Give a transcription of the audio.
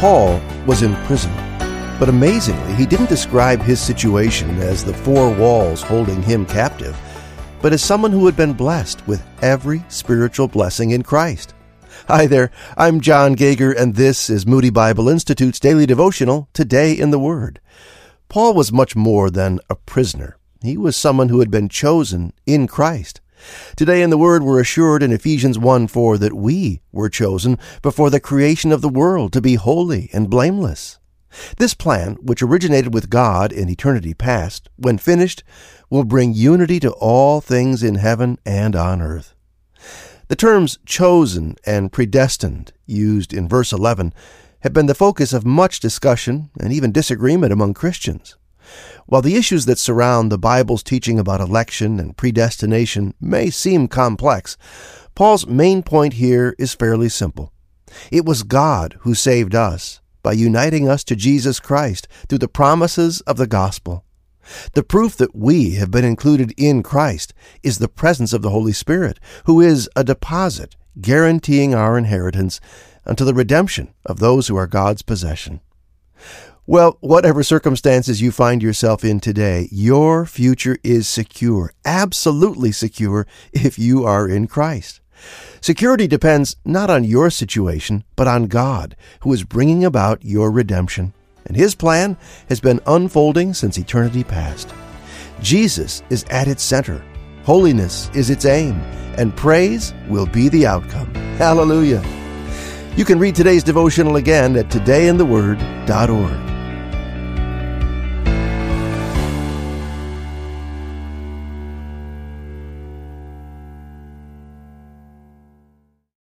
Paul was in prison, but amazingly, he didn't describe his situation as the four walls holding him captive, but as someone who had been blessed with every spiritual blessing in Christ. Hi there, I'm John Gager, and this is Moody Bible Institute's daily devotional, Today in the Word. Paul was much more than a prisoner. He was someone who had been chosen in Christ. Today in the Word we're assured in Ephesians 1 4 that we were chosen before the creation of the world to be holy and blameless. This plan, which originated with God in eternity past, when finished, will bring unity to all things in heaven and on earth. The terms chosen and predestined, used in verse 11, have been the focus of much discussion and even disagreement among Christians. While the issues that surround the Bible's teaching about election and predestination may seem complex, Paul's main point here is fairly simple. It was God who saved us by uniting us to Jesus Christ through the promises of the gospel. The proof that we have been included in Christ is the presence of the Holy Spirit, who is a deposit guaranteeing our inheritance unto the redemption of those who are God's possession. Well, whatever circumstances you find yourself in today, your future is secure, absolutely secure, if you are in Christ. Security depends not on your situation, but on God, who is bringing about your redemption. And His plan has been unfolding since eternity past. Jesus is at its center, holiness is its aim, and praise will be the outcome. Hallelujah. You can read today's devotional again at todayintheword.org.